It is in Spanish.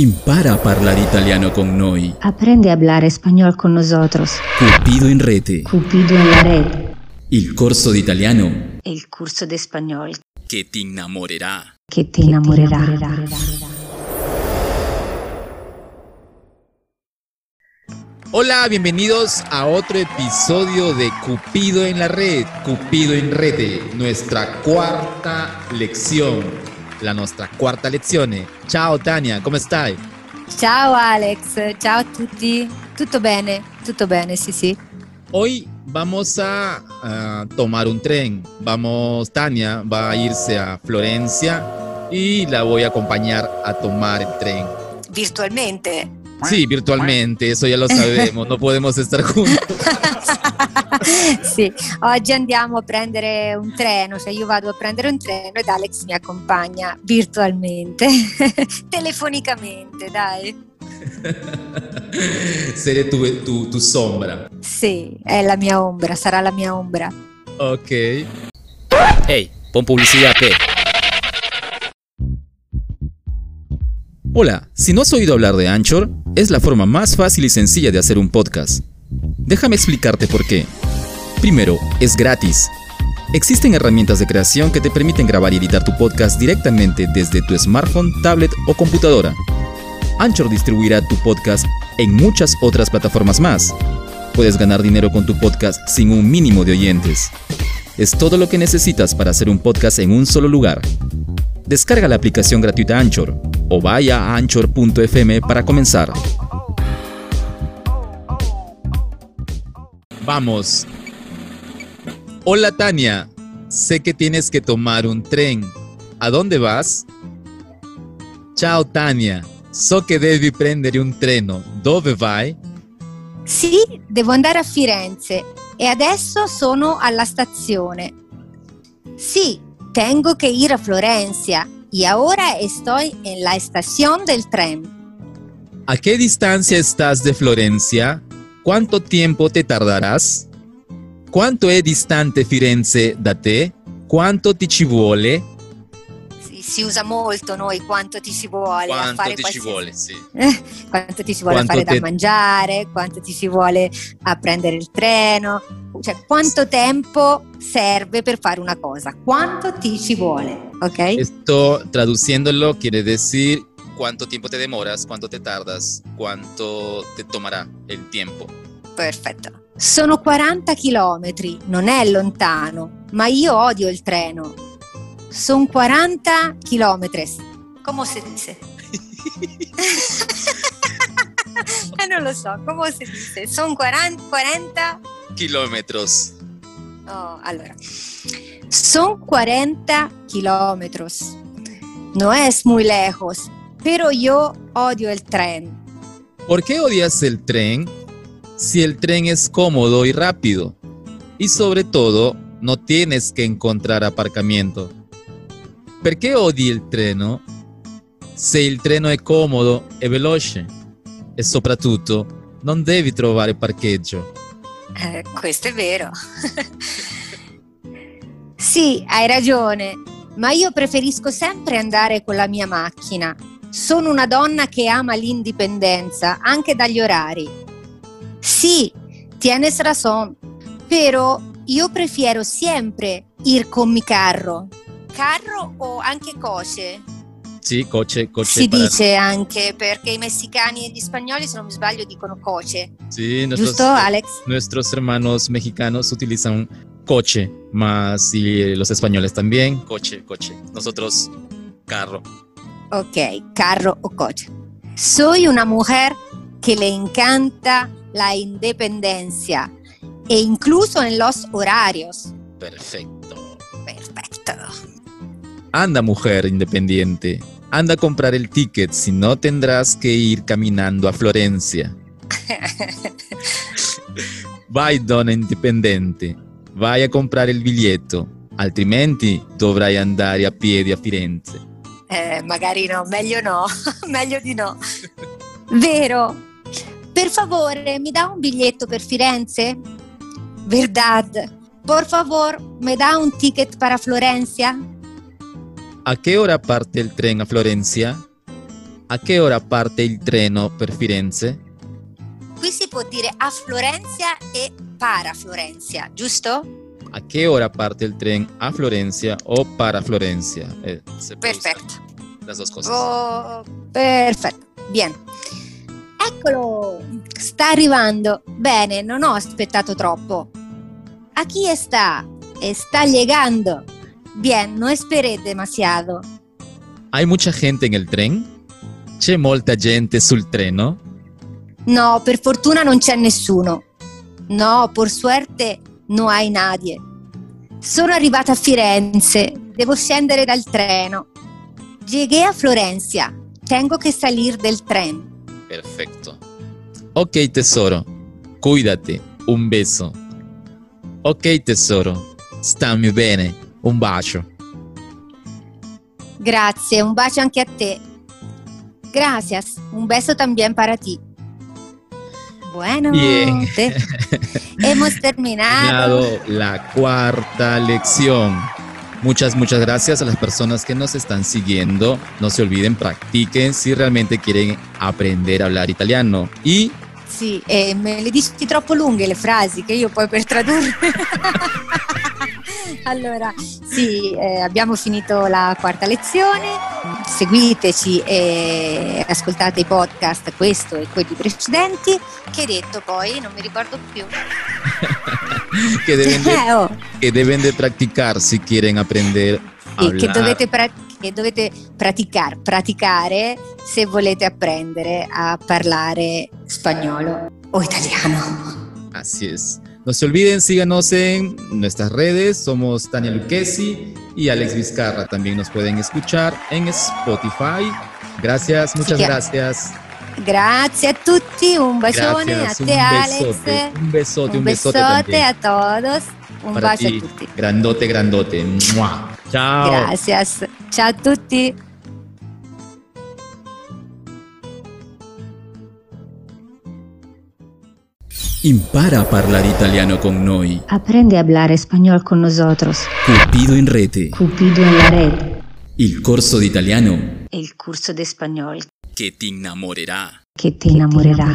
Impara a parlare italiano con noi. Aprende a hablar español con nosotros. Cupido in rete. Cupido en la red. Il corso di italiano El curso de español che ti innamorerà. que te enamorará. Hola, bienvenidos a otro episodio de Cupido en la Red, Cupido in Rete, nuestra cuarta lección, la nostra quarta lezione. Ciao Tania, come stai? Ciao Alex, ciao a tutti. Tutto bene, tutto bene, sì sì. Hoy vamos a, ah, tomar un tren. Vamos, Tania va a irse a Florencia y la voy a acompañar a tomar el tren. Virtualmente. Sí, virtualmente, eso ya lo sabemos, no podemos estar juntos. sì, oggi andiamo a prendere un treno, cioè io vado a prendere un treno ed Alex mi accompagna virtualmente, telefonicamente, dai. Seré tu, tu, tu sombra. Sì, è la mia ombra, sarà la mia ombra. Ok. Hey, pon publicidad, P. Hola, si no has oído hablar de Anchor, es la forma más fácil y sencilla de hacer un podcast. Déjame explicarte por qué. Primero, es gratis. Existen herramientas de creación que te permiten grabar y editar tu podcast directamente desde tu smartphone, tablet o computadora. Anchor distribuirá tu podcast en muchas otras plataformas más. Puedes ganar dinero con tu podcast sin un mínimo de oyentes. Es todo lo que necesitas para hacer un podcast en un solo lugar. Descarga la aplicación gratuita Anchor o vaya a anchor.fm para comenzar. Vamos. Hola Tania, sé que tienes que tomar un tren. ¿A dónde vas? Ciao Tania, so che devi prendere un treno. Dove vai? Sì, devo andare a Firenze e adesso sono alla stazione. Sì, tengo que ir a Florencia y ahora estoy en la estación del tren. ¿A qué distancia estás de Florencia? ¿Quanto tempo te tardarás? Quanto è distante Firenze da te? Quanto ti ci vuole? Si, si usa molto noi quanto ti ci vuole a Quanto fare ti ci qualsiasi- vuole, sì. Eh, quanto ti ci vuole Quanto a fare te- da mangiare, quanto ti ci vuole a prendere il treno, cioè quanto tempo serve per fare una cosa, quanto ti ci vuole, ok? Esto traduciéndolo quiere decir cuánto tiempo te demoras, cuánto te tardas, cuánto te tomará el tiempo. Perfetto. Sono 40 chilometri, non è lontano, ma io odio il treno. Sono 40 chilometri. Come si dice? eh, non lo so, come si dice? Sono 40, 40 Kilómetros. No, allora. Son 40 kilómetros. No es muy lejos, pero yo odio el tren. ¿Por qué odias el tren si el tren es cómodo y rápido? Y sobre todo, no tienes que encontrar aparcamiento. Perché odi il treno se il treno è comodo e veloce? E soprattutto, non devi trovare parcheggio. Eh, questo è vero. sì, hai ragione, ma io preferisco sempre andare con la mia macchina. Sono una donna che ama l'indipendenza, anche dagli orari. Sì, tienes razón, pero io prefiero siempre ir con mi carro. Carro o anche coche? Sì, coche, coche Si para- dice anche perché i messicani e gli spagnoli, se non mi sbaglio, dicono coche. Sí, nuestros, Giusto, Alex? nuestros hermanos mexicanos utilizan coche, más y los españoles también. Coche, coche. Nosotros, carro. Ok, carro o coche. Soy una mujer que le encanta la independencia e incluso en los horarios. Perfecto. Perfecto. Anda, mujer independiente. Anda a comprar el ticket, si no tendrás que ir caminando a Florencia. Vai, donna indipendente. Vai a comprare il biglietto, altrimenti dovrai andare a piedi a Firenze. Eh, magari no, meglio no, meglio di no. Vero? Per favore, mi dà un biglietto per Firenze? Verdad. Por favor, me da un ticket para Florencia? ¿A qué hora parte el tren a Florencia? A che ora parte il treno per Firenze? Qui si può dire a Florencia e para Florencia, giusto? ¿A qué hora parte el tren a Florencia o para Florencia? Eh, Perfetto. Las dos cosas. Oh, perfetto. Bien. Eccolo, sta arrivando. Bene, non ho aspettato troppo. Aquí está. Está llegando. Bien, no esperé demasiado. ¿Hay mucha gente en el tren? C'è molta gente sul treno? No, per fortuna non c'è nessuno. No, por suerte no hay nadie. Sono arrivata a Firenze, devo scendere dal treno. Llegué a Florencia, tengo que salir del tren. Perfecto. Ok, tesoro. Cuídate. Un beso. Ok, tesoro. Stammi bene. Un bacio. Grazie, un bacio anche a te. Gracias, un beso también para ti. Bueno, Bien. te- hemos terminado. La cuarta lección. Muchas, muchas gracias a las personas que nos están siguiendo. No se olviden, practiquen si realmente quieren aprender a hablar italiano. Y Sì, eh, me le dici troppo lunghe le frasi che io poi per tradurre. allora, sì, eh, abbiamo finito la quarta lezione. Seguiteci e ascoltate i podcast, questo e quelli precedenti. Che hai detto poi? Non mi ricordo più. que deben de, Eh, oh, que deben de practicar si quieren aprender sì, che dovete, pra- che dovete praticare, praticare se volete apprendere a parlare spagnolo o italiano. Así es. No se olviden, síganos en nuestras redes. Somos Tania Luquesi y Alex Vizcarra. También nos pueden escuchar en Spotify. Gracias, muchas que- gracias. Grazie a tutti, un bacione Gracias, a un te besote, Alex. un besote, un, un besote, besote a todos. Un para bacio ti. a tutti. Grandote, grandote. ¡Mua! Chao. Gracias. Ciao a tutti. Impara a parlare italiano con noi. Aprende a hablar español con nosotros. Cupido in rete. Cupido en la red. Il corso di italiano El curso de español che ti innamorerà. que te enamorará.